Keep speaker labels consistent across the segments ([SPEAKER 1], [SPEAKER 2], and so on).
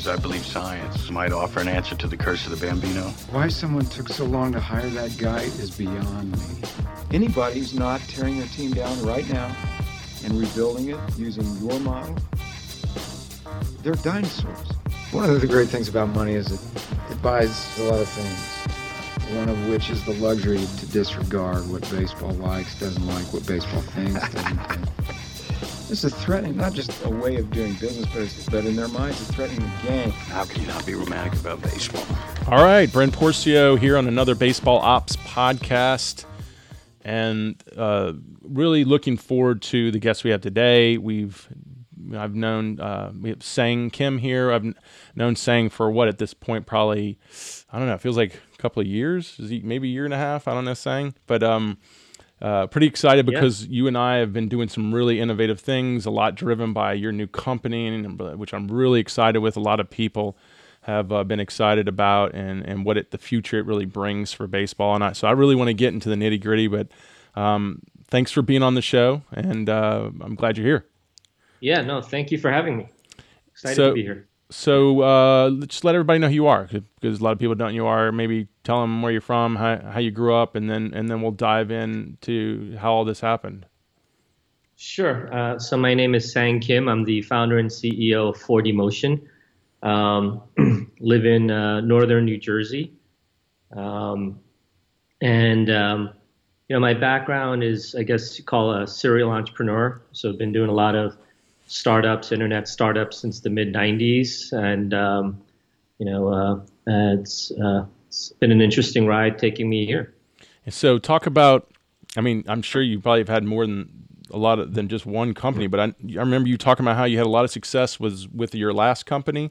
[SPEAKER 1] because I believe science might offer an answer to the curse of the Bambino.
[SPEAKER 2] Why someone took so long to hire that guy is beyond me. Anybody who's not tearing their team down right now and rebuilding it using your model, they're dinosaurs. One of the great things about money is it, it buys a lot of things. One of which is the luxury to disregard what baseball likes, doesn't like, what baseball thinks, doesn't think. This is threatening, not just a way of doing business, but, it's, but in their minds, it's threatening the game.
[SPEAKER 1] How can you not be romantic about baseball?
[SPEAKER 3] All right, Brent Pourciau here on another Baseball Ops podcast. And uh, really looking forward to the guests we have today. We've I've known uh, we have Sang Kim here. I've known Sang for what at this point probably I don't know. It feels like a couple of years. Is he maybe a year and a half? I don't know Sang, but um, uh, pretty excited because yeah. you and I have been doing some really innovative things. A lot driven by your new company, which I'm really excited with. A lot of people have uh, been excited about and and what it the future it really brings for baseball. And I, so I really want to get into the nitty gritty, but. Um, thanks for being on the show, and uh, I'm glad you're here.
[SPEAKER 4] Yeah, no, thank you for having me. Excited so, to be here.
[SPEAKER 3] So uh, just let everybody know who you are, because a lot of people don't know who you are. Maybe tell them where you're from, how, how you grew up, and then and then we'll dive into how all this happened.
[SPEAKER 4] Sure. Uh, so my name is Sang Kim. I'm the founder and CEO of 4D Motion. Um, live in uh, northern New Jersey, um, and um, you know my background is, I guess, you call a serial entrepreneur. So I've been doing a lot of startups, internet startups since the mid 90s. And, um, you know, uh, it's, uh, it's been an interesting ride taking me here.
[SPEAKER 3] So, talk about, I mean, I'm sure you probably have had more than a lot of, than just one company, but I, I remember you talking about how you had a lot of success was with your last company.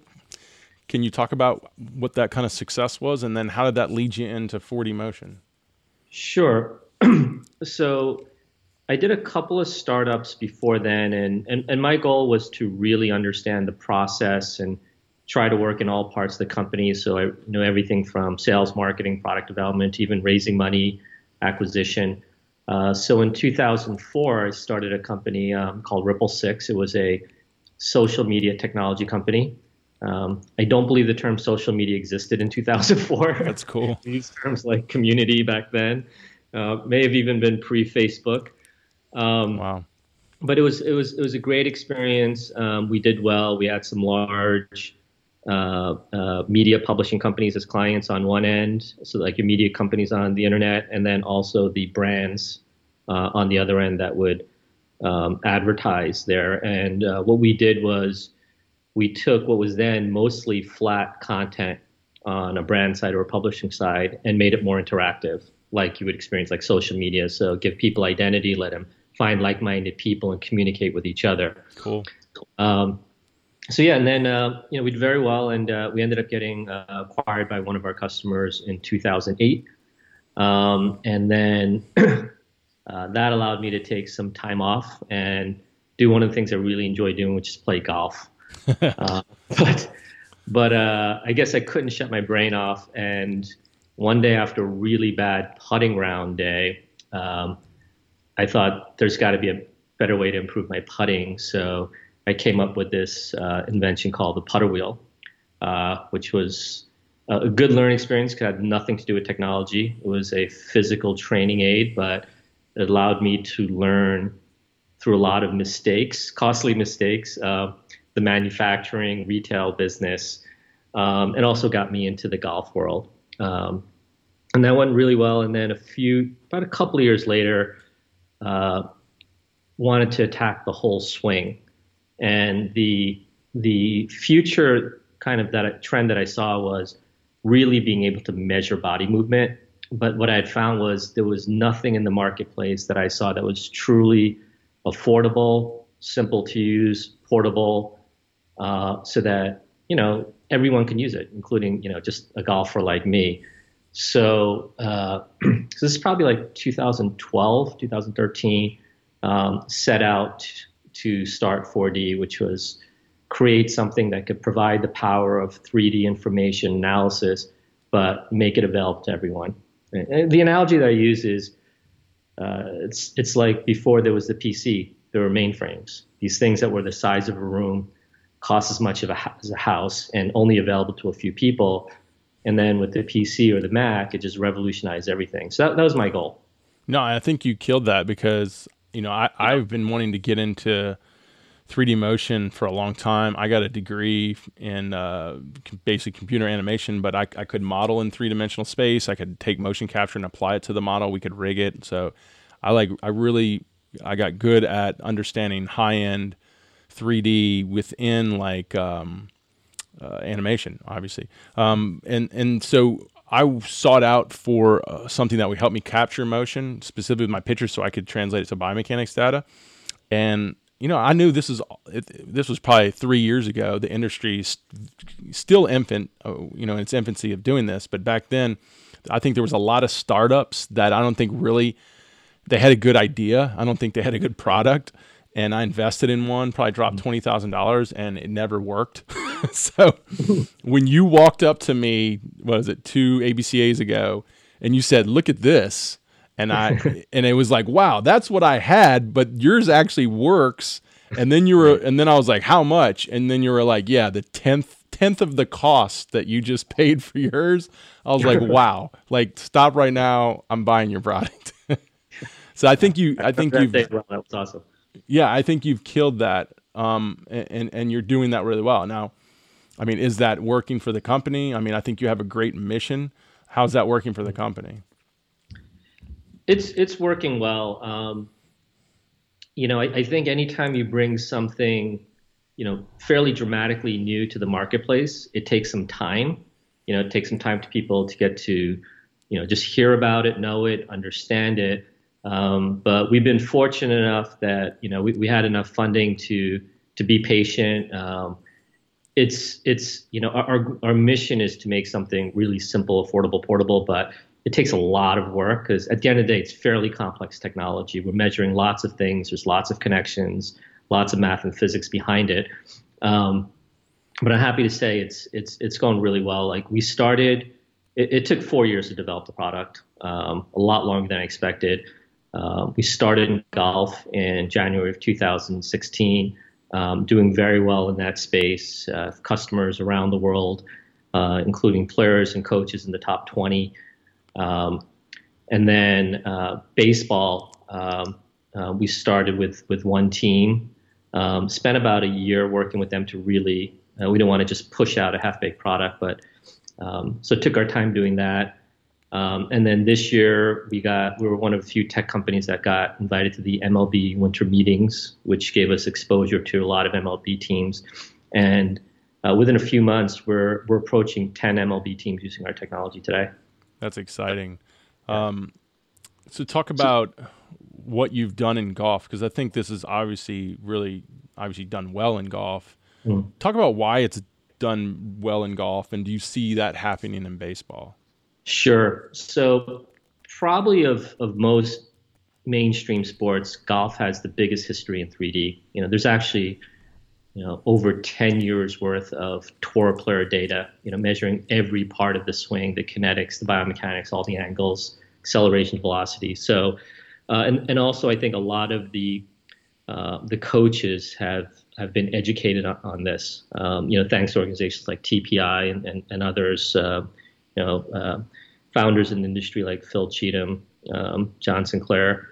[SPEAKER 3] Can you talk about what that kind of success was, and then how did that lead you into 4D Motion?
[SPEAKER 4] Sure. so I did a couple of startups before then, and, and, and my goal was to really understand the process and try to work in all parts of the company. So I know everything from sales, marketing, product development, even raising money, acquisition. Uh, so in 2004, I started a company um, called Ripple Six. It was a social media technology company. Um, I don't believe the term social media existed in 2004.
[SPEAKER 3] That's cool.
[SPEAKER 4] These terms like community back then uh, may have even been pre-Facebook.
[SPEAKER 3] Um, wow.
[SPEAKER 4] But it was it was it was a great experience. Um, we did well. We had some large uh, uh, media publishing companies as clients on one end, so like your media companies on the internet, and then also the brands uh, on the other end that would um, advertise there. And uh, what we did was we took what was then mostly flat content on a brand side or a publishing side and made it more interactive, like you would experience like social media. So give people identity, let them find like-minded people and communicate with each other.
[SPEAKER 3] Cool.
[SPEAKER 4] Um, so yeah, and then uh, you know we did very well, and uh, we ended up getting uh, acquired by one of our customers in 2008, um, and then uh, that allowed me to take some time off and do one of the things I really enjoy doing, which is play golf. Uh, but but uh, I guess I couldn't shut my brain off, and one day after a really bad putting round day. Um, I thought there's got to be a better way to improve my putting. So I came up with this uh, invention called the putter wheel, uh, which was a good learning experience it had nothing to do with technology. It was a physical training aid, but it allowed me to learn through a lot of mistakes, costly mistakes, uh, the manufacturing, retail business, um, and also got me into the golf world. Um, and that went really well. And then a few, about a couple of years later, uh, wanted to attack the whole swing, and the the future kind of that trend that I saw was really being able to measure body movement. But what I had found was there was nothing in the marketplace that I saw that was truly affordable, simple to use, portable, uh, so that you know everyone can use it, including you know just a golfer like me. So, uh, so this is probably like 2012, 2013. Um, set out to start 4D, which was create something that could provide the power of 3D information analysis, but make it available to everyone. And the analogy that I use is uh, it's it's like before there was the PC, there were mainframes. These things that were the size of a room, cost as much of a, as a house and only available to a few people. And then with the PC or the Mac, it just revolutionized everything. So that, that was my goal.
[SPEAKER 3] No, I think you killed that because you know I, I've been wanting to get into 3D motion for a long time. I got a degree in uh, basic computer animation, but I, I could model in three dimensional space. I could take motion capture and apply it to the model. We could rig it. So I like I really I got good at understanding high end 3D within like um, uh, animation, obviously. Um, and and so I sought out for uh, something that would help me capture motion, specifically with my pictures, so I could translate it to biomechanics data. And you know, I knew this is this was probably three years ago. The industry is still infant, uh, you know, in its infancy of doing this. But back then, I think there was a lot of startups that I don't think really they had a good idea. I don't think they had a good product. And I invested in one, probably dropped mm-hmm. twenty thousand dollars, and it never worked. so when you walked up to me, what was it, two ABCAs ago, and you said, "Look at this," and I and it was like, "Wow, that's what I had," but yours actually works. And then you were, and then I was like, "How much?" And then you were like, "Yeah, the tenth tenth of the cost that you just paid for yours." I was like, "Wow!" Like, stop right now. I'm buying your product. so I think you, I think you've.
[SPEAKER 4] That was awesome
[SPEAKER 3] yeah, I think you've killed that, um, and and you're doing that really well. Now, I mean, is that working for the company? I mean, I think you have a great mission. How's that working for the company?
[SPEAKER 4] It's it's working well. Um, you know, I, I think anytime you bring something, you know, fairly dramatically new to the marketplace, it takes some time. You know, it takes some time to people to get to, you know, just hear about it, know it, understand it. Um, but we've been fortunate enough that you know we, we had enough funding to to be patient. Um, it's it's you know our our mission is to make something really simple, affordable, portable, but it takes a lot of work because at the end of the day, it's fairly complex technology. We're measuring lots of things. There's lots of connections, lots of math and physics behind it. Um, but I'm happy to say it's it's it's going really well. Like we started, it, it took four years to develop the product, um, a lot longer than I expected. Uh, we started in golf in January of 2016, um, doing very well in that space. Uh, customers around the world, uh, including players and coaches in the top 20. Um, and then uh, baseball, um, uh, we started with with one team. Um, spent about a year working with them to really. we didn't want to just push out a half baked product, but um, so took our time doing that. Um, and then this year, we got we were one of a few tech companies that got invited to the MLB Winter Meetings, which gave us exposure to a lot of MLB teams. And uh, within a few months, we're we're approaching 10 MLB teams using our technology today.
[SPEAKER 3] That's exciting. Um, so talk about what you've done in golf because I think this is obviously really obviously done well in golf. Mm. Talk about why it's done well in golf, and do you see that happening in baseball?
[SPEAKER 4] Sure. So probably of of most mainstream sports, golf has the biggest history in 3D. You know, there's actually you know over 10 years worth of tour player data. You know, measuring every part of the swing, the kinetics, the biomechanics, all the angles, acceleration, velocity. So, uh, and and also I think a lot of the uh, the coaches have have been educated on, on this. Um, you know, thanks to organizations like TPI and and, and others. Uh, you know, uh, founders in the industry like Phil Cheetham, um, John Sinclair.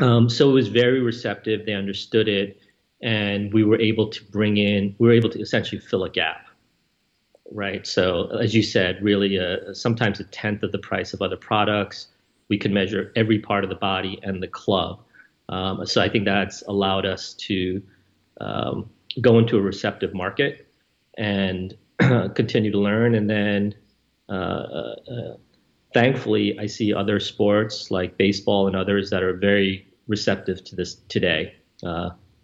[SPEAKER 4] Um, so it was very receptive. They understood it, and we were able to bring in. We were able to essentially fill a gap, right? So as you said, really, uh, sometimes a tenth of the price of other products. We could measure every part of the body and the club. Um, so I think that's allowed us to um, go into a receptive market and continue to learn, and then thankfully, I see other sports like baseball and others that are very receptive to this today.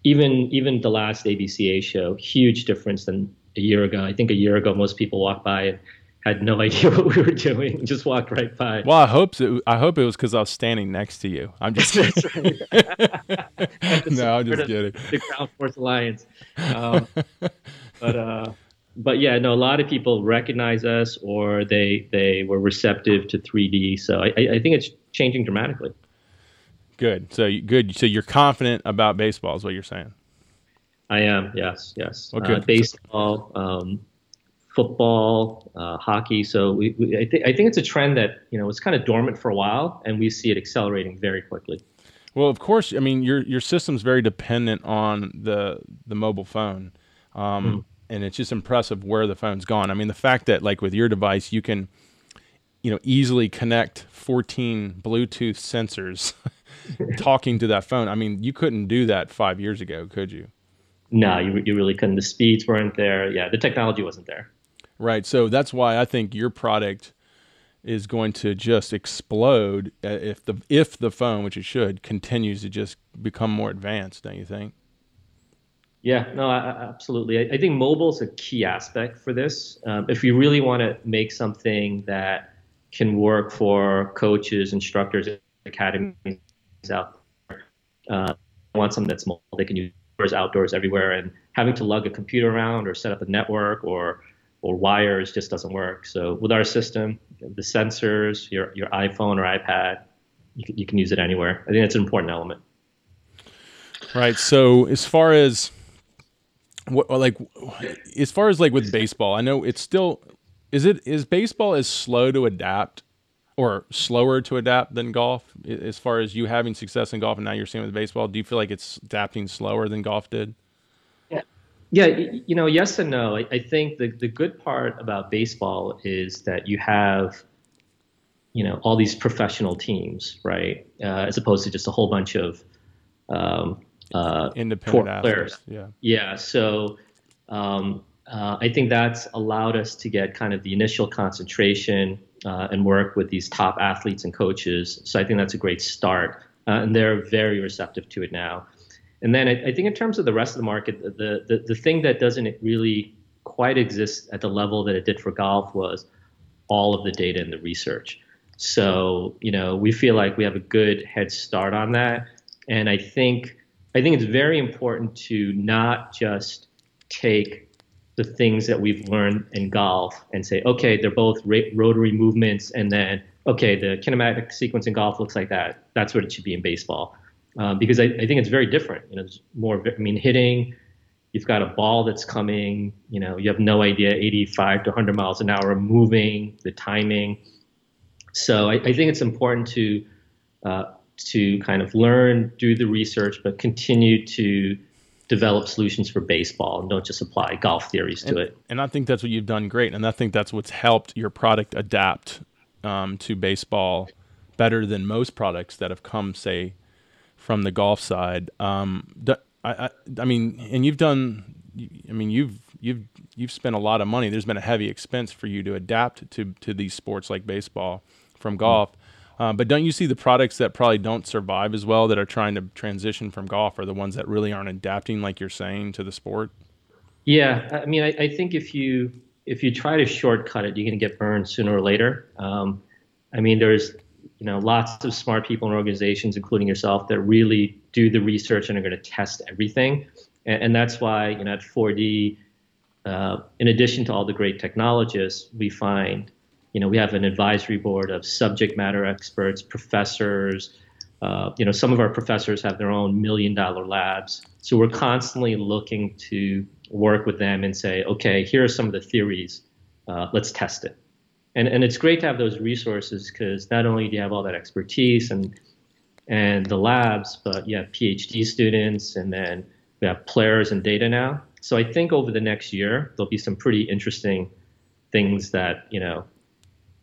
[SPEAKER 4] even even the last ABCA show, huge difference than a year ago. I think a year ago, most people walked by and had no idea what we were doing. Just walked right by.
[SPEAKER 3] Well, I hope so. I hope it was because I was standing next to you. I'm just kidding. no, I'm just kidding.
[SPEAKER 4] The Ground Force Alliance, um, but uh, but yeah, no, a lot of people recognize us or they they were receptive to 3D. So I, I think it's changing dramatically.
[SPEAKER 3] Good. So good. So you're confident about baseball, is what you're saying.
[SPEAKER 4] I am. Yes, yes.
[SPEAKER 3] Okay.
[SPEAKER 4] Uh, baseball, um, football, uh, hockey. So we, we I, th- I think it's a trend that you know was kind of dormant for a while, and we see it accelerating very quickly.
[SPEAKER 3] Well, of course. I mean, your your system's very dependent on the the mobile phone, um, mm. And it's just impressive where the phone's gone. I mean, the fact that like with your device, you can, you know, easily connect 14 Bluetooth sensors talking to that phone. I mean, you couldn't do that five years ago, could you?
[SPEAKER 4] No, you you really couldn't. The speeds weren't there. Yeah, the technology wasn't there.
[SPEAKER 3] Right. So that's why I think your product is going to just explode uh, if the if the phone, which it should, continues to just become more advanced. Don't you think?
[SPEAKER 4] Yeah, no, I, absolutely. I, I, think mobile is a key aspect for this. Um, if you really want to make something that can work for coaches, instructors, academies out there, uh, want something that's mobile, they can use outdoors, everywhere, and having to lug a computer around or set up a network or or wires just doesn't work. So with our system, the sensors, your your iPhone or iPad, you you can use it anywhere. I think that's an important element.
[SPEAKER 3] Right. So as far as what like as far as like with baseball, I know it's still is it is baseball as slow to adapt or slower to adapt than golf? As far as you having success in golf and now you're seeing with baseball do you feel like it's adapting slower than golf did?
[SPEAKER 4] Yeah. Yeah you know yes and no. I, I think the, the good part about baseball is that you have you know all these professional teams right? Uh, as opposed to just a whole bunch of um, uh,
[SPEAKER 3] independent
[SPEAKER 4] players
[SPEAKER 3] yeah
[SPEAKER 4] yeah so um, uh, I think that's allowed us to get kind of the initial concentration uh, and work with these top athletes and coaches. So I think that's a great start, uh, and they're very receptive to it now. And then I, I, think in terms of the rest of the market, the, the the thing that doesn't really quite exist at the level that it did for golf was all of the data and the research. So you know we feel like we have a good head start on that, and I think I think it's very important to not just take the things that we've learned in golf and say, okay, they're both rotary movements, and then okay, the kinematic sequence in golf looks like that. That's what it should be in baseball, um, because I, I, think it's very different. You know, there's more. I mean, hitting. You've got a ball that's coming. You know, you have no idea, 85 to 100 miles an hour, moving, the timing. So I, I think it's important to uh, to kind of learn, do the research, but continue to develop solutions for baseball and don't just apply golf theories to
[SPEAKER 3] and,
[SPEAKER 4] it.
[SPEAKER 3] And I think that's what you've done great. And I think that's what's helped your product adapt um, to baseball better than most products that have come, say, from the golf side. Um, I, I, I mean, and you've done. I mean, you've you've you've spent a lot of money. There's been a heavy expense for you to adapt to to these sports like baseball from golf. Mm-hmm uh, but don't you see the products that probably don't survive as well that are trying to transition from golf are the ones that really aren't adapting, like you're saying, to the sport?
[SPEAKER 4] Yeah, I mean, I, I think if you if you try to shortcut it, you're going to get burned sooner or later. Um, I mean, there's you know lots of smart people and organizations, including yourself, that really do the research and are going to test everything, and, and that's why you know at 4D, uh, in addition to all the great technologists, we find you know, we have an advisory board of subject matter experts, professors. Uh, you know, some of our professors have their own million dollar labs. So we're constantly looking to work with them and say, okay, here are some of the theories. Uh, let's test it. And, and it's great to have those resources because not only do you have all that expertise and and the labs, but you have PhD students and then we have players and data now. So I think over the next year there'll be some pretty interesting things that you know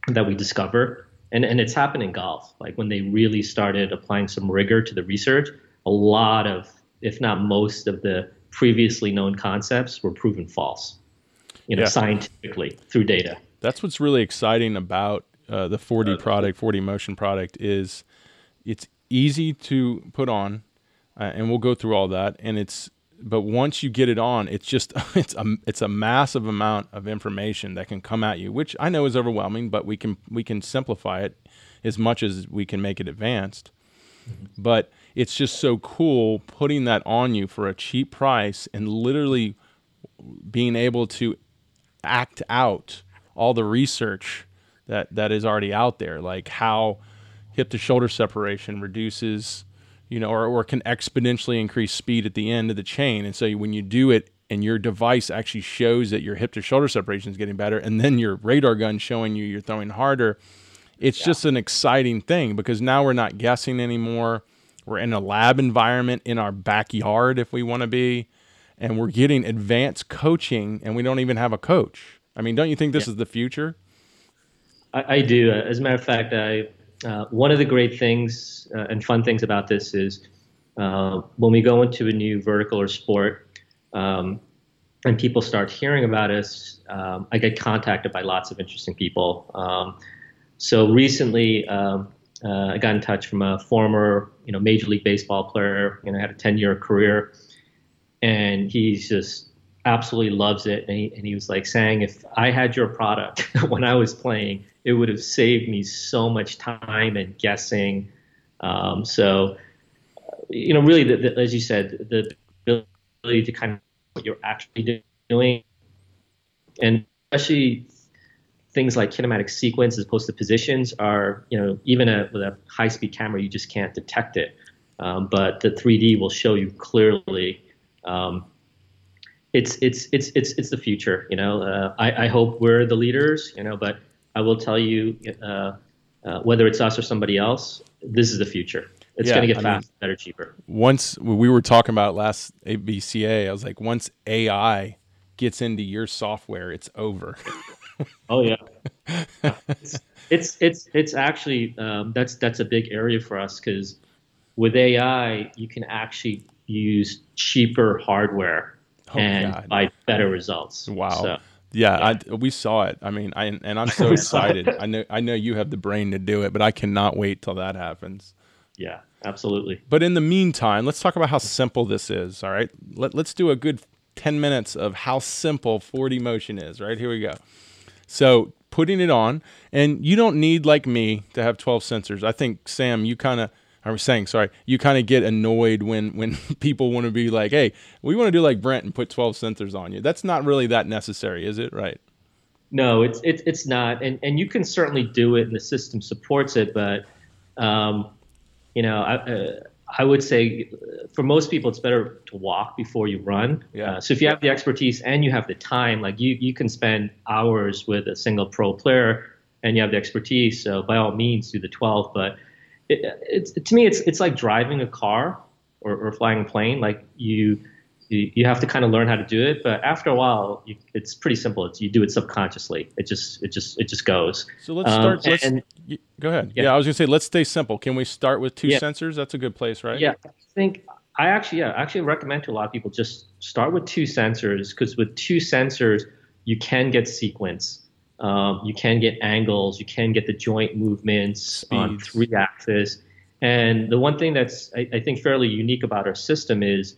[SPEAKER 4] that we discover. And, and it's happened in golf. Like when they really started applying some rigor to the research, a lot of, if not most of the previously known concepts were proven false, you know, yeah. scientifically through data.
[SPEAKER 3] That's what's really exciting about uh, the 4D uh, product, 4D motion product is it's easy to put on, uh, and we'll go through all that. And it's but once you get it on, it's just it's a it's a massive amount of information that can come at you, which I know is overwhelming, but we can we can simplify it as much as we can make it advanced. Mm-hmm. But it's just so cool putting that on you for a cheap price and literally being able to act out all the research that that is already out there, like how hip to shoulder separation reduces you know, or, or can exponentially increase speed at the end of the chain. And so when you do it and your device actually shows that your hip to shoulder separation is getting better, and then your radar gun showing you you're throwing harder, it's yeah. just an exciting thing because now we're not guessing anymore. We're in a lab environment in our backyard if we want to be, and we're getting advanced coaching, and we don't even have a coach. I mean, don't you think this yeah. is the future?
[SPEAKER 4] I, I, do. As a matter of fact, I uh, one of the great things uh, and fun things about this is uh, when we go into a new vertical or sport um, and people start hearing about us, um, I get contacted by lots of interesting people. Um, so recently, um, uh, I got in touch from a former, you know, Major League Baseball player. You know, had a 10-year career, and he's just absolutely loves it. And he, and he was like saying, if I had your product when I was playing, it would have saved me so much time and guessing. Um, so, you know, really, the, the, as you said, the ability to kind of what you're actually doing, and especially things like kinematic sequence as opposed to positions are, you know, even a, with a high-speed camera, you just can't detect it. Um, but the 3D will show you clearly. Um, it's it's it's it's it's the future. You know, uh, I, I hope we're the leaders. You know, but I will tell you, uh, uh, whether it's us or somebody else, this is the future. It's yeah, going to get faster, better, cheaper.
[SPEAKER 3] Once we were talking about last ABCA, I was like, once AI gets into your software, it's over.
[SPEAKER 4] oh yeah, it's, it's it's it's actually um, that's that's a big area for us because with AI you can actually use cheaper hardware oh, and God. buy better results.
[SPEAKER 3] Wow. So, yeah, yeah. I, we saw it. I mean, I and I'm so excited. I know I know you have the brain to do it, but I cannot wait till that happens.
[SPEAKER 4] Yeah, absolutely.
[SPEAKER 3] But in the meantime, let's talk about how simple this is. All right, Let, let's do a good ten minutes of how simple 4D motion is. Right here we go. So putting it on, and you don't need like me to have 12 sensors. I think Sam, you kind of I was saying, sorry, you kind of get annoyed when when people want to be like, "Hey, we want to do like Brent and put 12 sensors on you." That's not really that necessary, is it? Right?
[SPEAKER 4] No, it's it's it's not, and and you can certainly do it, and the system supports it, but um, you know, I, uh, I would say for most people, it's better to walk before you run. Yeah. Uh, so if you have the expertise and you have the time, like you you can spend hours with a single pro player, and you have the expertise. So by all means, do the 12, but it, it's to me, it's it's like driving a car or, or flying a plane. Like you, you, you have to kind of learn how to do it, but after a while, you, it's pretty simple. It's you do it subconsciously. It just it just it just goes.
[SPEAKER 3] So let's start. Um, let's, and, go ahead. Yeah. yeah. I was gonna say let's stay simple. Can we start with two yeah. sensors? That's a good place, right?
[SPEAKER 4] Yeah, I think I actually yeah actually recommend to a lot of people just start with two sensors because with two sensors you can get sequence. Um, you can get angles, you can get the joint movements Speeds. on three axis. And the one thing that's, I, I, think, fairly unique about our system is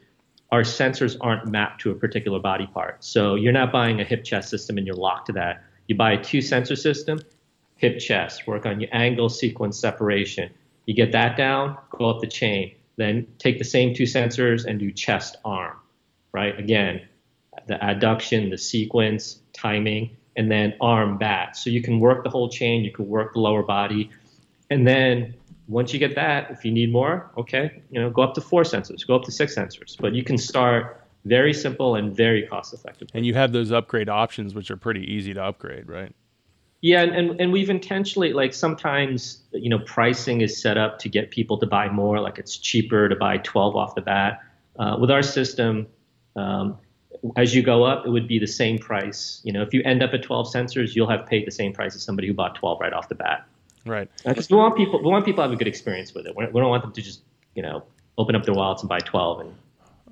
[SPEAKER 4] our sensors aren't mapped to a particular body part. So you're not buying a hip chest system and you're locked to that. You buy a two sensor system, hip chest, work on your angle, sequence, separation. You get that down, go up the chain. Then take the same two sensors and do chest, arm, right? Again, the adduction, the sequence, timing and then arm bat. So you can work the whole chain, you can work the lower body. And then once you get that, if you need more, okay, you know, go up to four sensors, go up to six sensors. But you can start very simple and very cost effective.
[SPEAKER 3] And you have those upgrade options, which are pretty easy to upgrade, right?
[SPEAKER 4] Yeah, and, and, and we've intentionally like sometimes you know pricing is set up to get people to buy more, like it's cheaper to buy 12 off the bat. Uh, with our system, um, as you go up, it would be the same price. You know, if you end up at 12 sensors, you'll have paid the same price as somebody who bought 12 right off the bat.
[SPEAKER 3] Right.
[SPEAKER 4] Because we want people, we want people to have a good experience with it. We don't want them to just, you know, open up their wallets and buy 12. And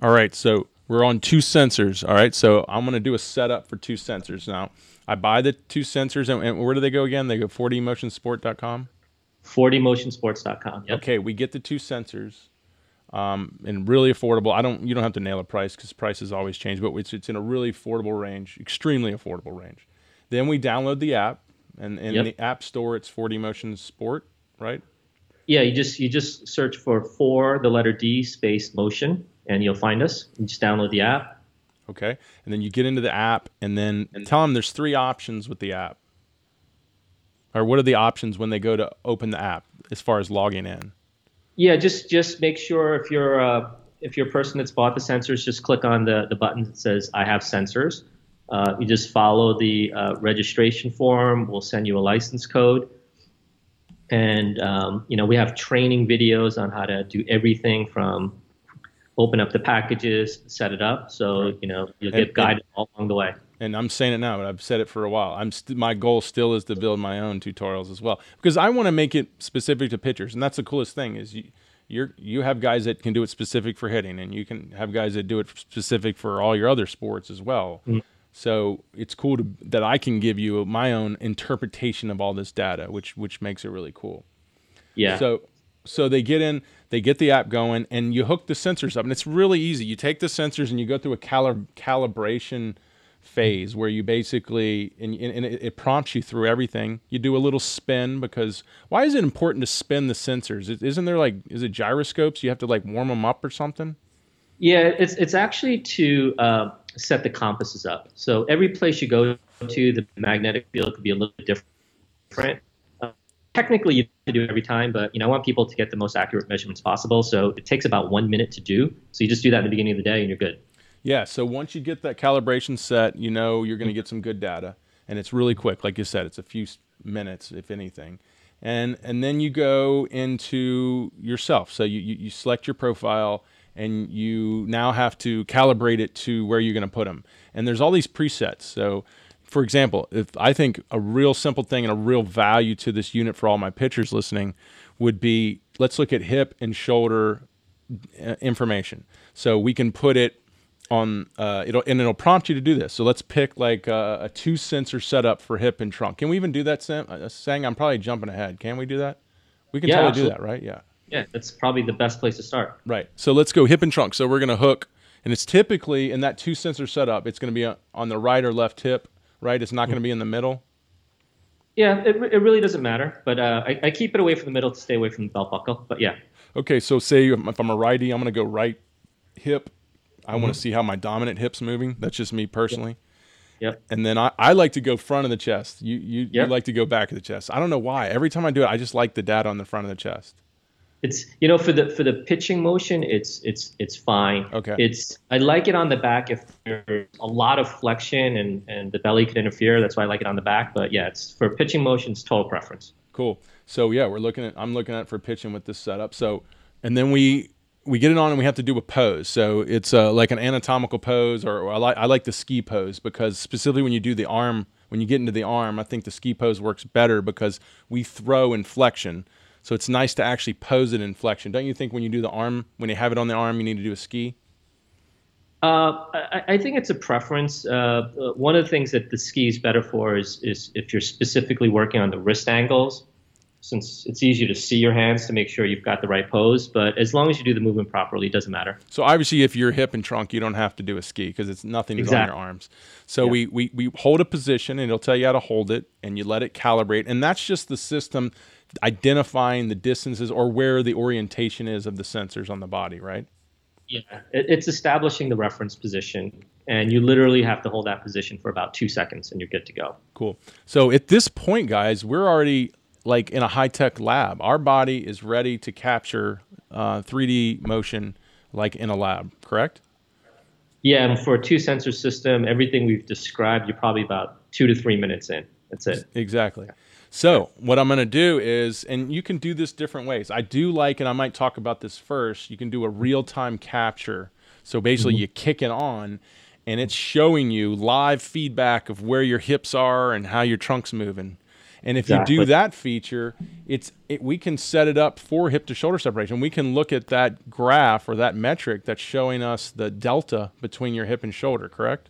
[SPEAKER 3] all right, so we're on two sensors. All right, so I'm going to do a setup for two sensors now. I buy the two sensors, and, and where do they go again? They go 4dmotionsport.com.
[SPEAKER 4] 4dmotionsports.com. Yep.
[SPEAKER 3] Okay, we get the two sensors um, and really affordable. I don't you don't have to nail a price because prices always change, but it's it's in a really affordable range, extremely affordable range. Then we download the app, and in yep. the app store it's 4D Motion Sport, right?
[SPEAKER 4] Yeah, you just you just search for for the letter D space motion, and you'll find us. You just download the app.
[SPEAKER 3] Okay, and then you get into the app, and then and tell them there's three options with the app. Or what are the options when they go to open the app as far as logging in?
[SPEAKER 4] Yeah, just just make sure if you're uh, if you're a person that's bought the sensors, just click on the the button that says I have sensors. Uh, you just follow the uh, registration form. We'll send you a license code, and um, you know we have training videos on how to do everything from open up the packages, set it up. So you know you'll get and, guided all along the way.
[SPEAKER 3] And I'm saying it now, but I've said it for a while. I'm st- my goal still is to build my own tutorials as well because I want to make it specific to pitchers, and that's the coolest thing is you. You're, you have guys that can do it specific for hitting, and you can have guys that do it specific for all your other sports as well. Mm-hmm. So it's cool to, that I can give you my own interpretation of all this data, which which makes it really cool.
[SPEAKER 4] Yeah.
[SPEAKER 3] So so they get in, they get the app going, and you hook the sensors up, and it's really easy. You take the sensors and you go through a cali- calibration phase where you basically and, and it, it, prompts you through everything. You do a little spin because why is it important to spin the sensors? Isn't there like is it gyroscopes? You have to like warm them up or something.
[SPEAKER 4] Yeah, it's it's actually to uh, set the compasses up. So every place you go to, the magnetic field could be a little bit different technically you have to do it every time, but you know I want people to get the most accurate measurements possible. So it takes about one minute to do. So you just do that at the beginning of the day and you're good.
[SPEAKER 3] Yeah. So once you get that calibration set, you know you're going to get some good data, and it's really quick. Like you said, it's a few minutes, if anything. And and then you go into yourself. So you, you, you select your profile and you now have to calibrate it to where you're going to put them. And there's all these presets. So for example, if I think a real simple thing and a real value to this unit for all my pitchers listening would be let's look at hip and shoulder uh, information. So we can put it on uh, it'll and it'll prompt you to do this. So let's pick like a, a two sensor setup for hip and trunk. Can we even do that? Sam? Uh, Sang I'm probably jumping ahead. Can we do that? We can
[SPEAKER 4] yeah,
[SPEAKER 3] totally
[SPEAKER 4] absolutely.
[SPEAKER 3] do that, right? Yeah.
[SPEAKER 4] Yeah, that's probably the best place to start.
[SPEAKER 3] Right. So let's go hip and trunk. So we're to hook, and it's typically in that two sensor setup. It's to be on the right or left hip right? It's not to be in the middle.
[SPEAKER 4] Yeah, it, it really doesn't matter, but uh, I, I keep it away from the middle to stay away from the belt buckle. But yeah.
[SPEAKER 3] Okay, so say if I'm a righty, I'm to go right hip. I mm-hmm. want to see how my dominant hip's moving. That's just me personally.
[SPEAKER 4] Yep.
[SPEAKER 3] And then I, I like to go front of the chest. You you, yep. you like to go back of the chest. I don't know why. Every time I do it, I just like the data on the front of the chest
[SPEAKER 4] it's you know for the for the pitching motion it's it's it's fine
[SPEAKER 3] okay
[SPEAKER 4] it's i like it on the back if there's a lot of flexion and and the belly could interfere that's why i like it on the back but yeah it's for pitching motion it's total preference
[SPEAKER 3] cool so yeah we're looking at i'm looking at for pitching with this setup so and then we we get it on and we have to do a pose so it's uh, like an anatomical pose or, or I, like, I like the ski pose because specifically when you do the arm when you get into the arm i think the ski pose works better because we throw in flexion so it's nice to actually pose it in flexion. Don't you think when you do the arm, when you have it on the arm, you need to do a ski?
[SPEAKER 4] Uh, I, I, think it's a preference. Uh, one of the things that the ski is better for is, is if you're specifically working on the wrist angles, since it's easier to see your hands to make sure you've got the right pose. But as long as you do the movement properly, it doesn't matter.
[SPEAKER 3] So obviously, if you're hip and trunk, you don't have to do a ski because it's nothing exactly. on your arms. So yeah. we, we we hold a position and it'll tell you how to hold it, and you let it calibrate, and that's just the system identifying the distances or where the orientation is of the sensors on the body, right?
[SPEAKER 4] Yeah, it's establishing the reference position, and you literally have to hold that position for about two seconds, and you're good to go.
[SPEAKER 3] Cool. So at this point, guys, we're already like in a high tech lab. Our body is ready to capture uh, 3D motion like in a lab, correct?
[SPEAKER 4] Yeah, and for a two sensor system, everything we've described, you're probably about two to three minutes in. That's it.
[SPEAKER 3] Exactly. So what I'm going to do is, and you can do this different ways. I do like, and I might talk about this first. You can do a real time capture. So basically, mm-hmm. you kick it on, and it's showing you live feedback of where your hips are and how your trunk's moving. And if exactly. you do that feature, it's it, we can set it up for hip to shoulder separation. We can look at that graph or that metric that's showing us the delta between your hip and shoulder. Correct?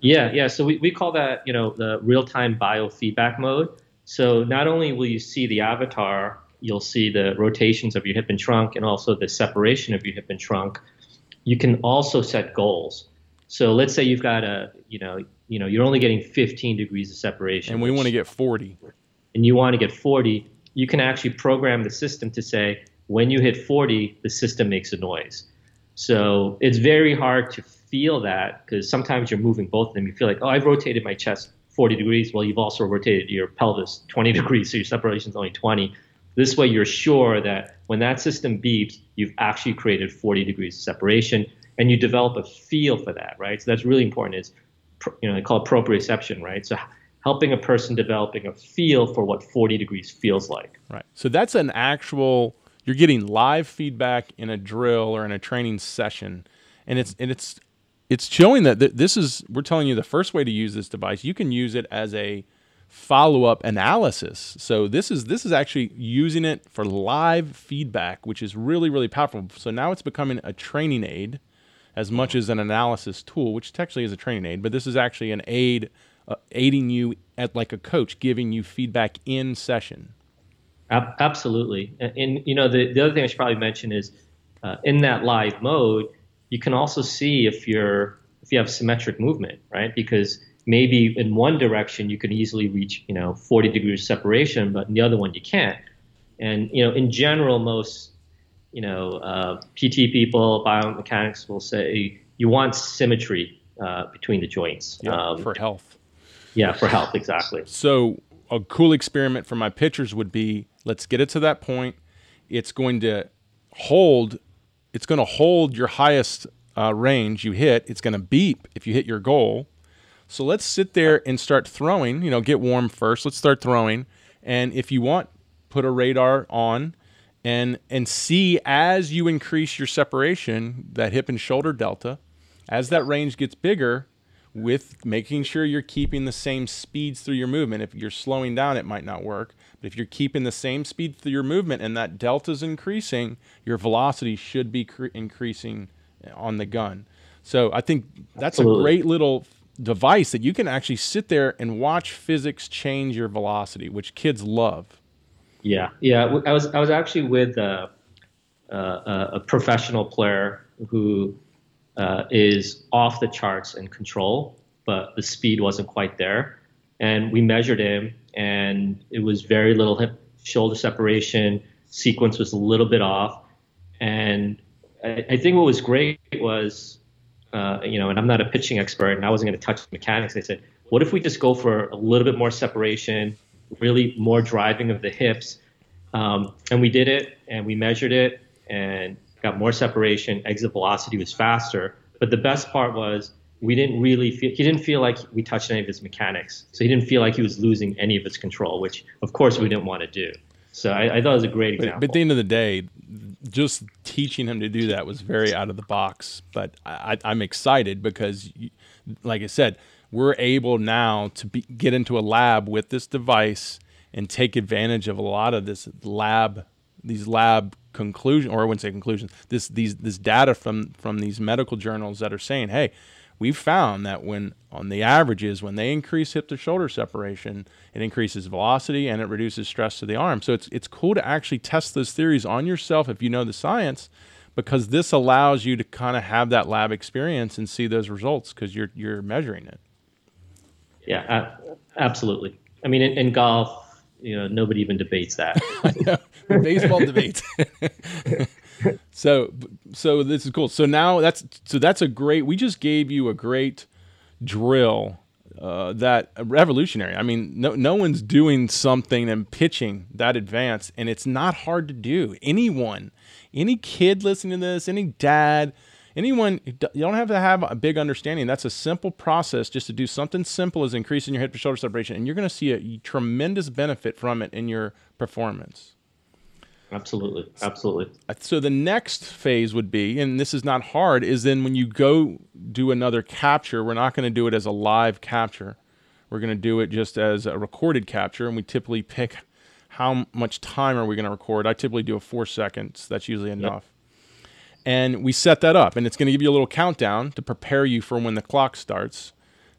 [SPEAKER 4] Yeah, yeah. So we, we call that you know the real time biofeedback mode. So not only will you see the avatar, you'll see the rotations of your hip and trunk and also the separation of your hip and trunk. You can also set goals. So let's say you've got a, you know, you know, you're only getting 15 degrees of separation.
[SPEAKER 3] And we want to get 40.
[SPEAKER 4] And you want to get 40, you can actually program the system to say, when you hit 40, the system makes a noise. So it's very hard to feel that because sometimes you're moving both of them. You feel like, oh, I've rotated my chest 40 degrees, well, you've also rotated your pelvis 20 degrees, so your separation is only 20. This way, you're sure that when that system beeps, you've actually created 40 degrees of separation, and you develop a feel for that, right? So that's really important. Is you know they call it proprioception, right? So helping a person developing a feel for what 40 degrees feels like.
[SPEAKER 3] Right. So that's an actual you're getting live feedback in a drill or in a training session and it's and it's it's showing that th- this is we're telling you the first way to use this device you can use it as a follow-up analysis so this is this is actually using it for live feedback which is really really powerful so now it's becoming a training aid as much as an analysis tool which technically is a training aid but this is actually an aid uh, aiding you at like a coach giving you feedback in session
[SPEAKER 4] absolutely and, and, you know the, the other thing i should probably mention is uh, in that live mode you can also see if you're if you have symmetric movement, right? Because maybe in one direction you can easily reach you know 40 degrees separation, but in the other one you can't. And you know, in general, most you know uh, PT people, biomechanics will say you want symmetry uh, between the joints
[SPEAKER 3] yeah, um, for health.
[SPEAKER 4] Yeah, for health, exactly.
[SPEAKER 3] So a cool experiment for my pitchers would be let's get it to that point. It's going to hold it's going to hold your highest uh, range you hit. It's going to beep if you hit your goal. So let's sit there and start throwing. You know, get warm first. Let's start throwing. And if you want, put a radar on and and see as you increase your separation, that hip and shoulder delta, as that range gets bigger, with making sure you're keeping the same speeds through your movement. If you're slowing down, it might not work. But if you're keeping the same speed through your movement and that delta is increasing, your velocity should be cre- increasing eh, on the gun. So I think that's Absolutely. a great little device that you can actually sit there and watch physics change your velocity, which kids love.
[SPEAKER 4] Yeah, yeah. I was I was actually with a, a, a professional player who uh, is off the charts in control, but the speed wasn't quite there. And we measured him, and it was very little hip shoulder separation. Sequence was a little bit off, and I, I think what was great was, uh, you know, and I'm not a pitching expert, and I wasn't going to touch mechanics. They said, what if we just go for a little bit more separation, really more driving of the hips? Um, and we did it, and we measured it, and got more separation. Exit velocity was faster. But the best part was we didn't really feel he didn't feel like we touched any of his mechanics. So he didn't feel like he was losing any of his control, which of course we didn't want to do. So I, I thought it was a great example.
[SPEAKER 3] But, but, at the end of the day, just teaching him to do that was very out of the box. But I, am excited because, like I said, we're able now to be, get into a lab with this device and take advantage of a lot of this lab, these lab conclusion, or I wouldn't say conclusions. This these this data from from these medical journals that are saying, hey, we've found that when on the averages when they increase hip to shoulder separation, it increases velocity and it reduces stress to the arm. So it's it's cool to actually test those theories on yourself if you know the science, because this allows you to kind of have that lab experience and see those results because you're you're measuring it.
[SPEAKER 4] Yeah, absolutely. I mean, in, in golf you know nobody even debates that.
[SPEAKER 3] Baseball debate. so so this is cool. So now that's so that's a great. We just gave you a great drill uh, that revolutionary. I mean, no no one's doing something and pitching that advanced, and it's not hard to do. Anyone, any kid listening to this, any dad anyone you don't have to have a big understanding that's a simple process just to do something simple as increasing your hip to shoulder separation and you're going to see a tremendous benefit from it in your performance
[SPEAKER 4] absolutely. Absolutely.
[SPEAKER 3] so the next phase would be and this is not hard is then when you go do another capture we're not going to do it as a live capture. We're going to do it just as a recorded capture and we typically pick how much time are we going to record. I typically do a four seconds. That's usually enough. Yep and we set that up, and it's going to give you a little countdown to prepare you for when the clock starts.